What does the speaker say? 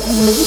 Hey!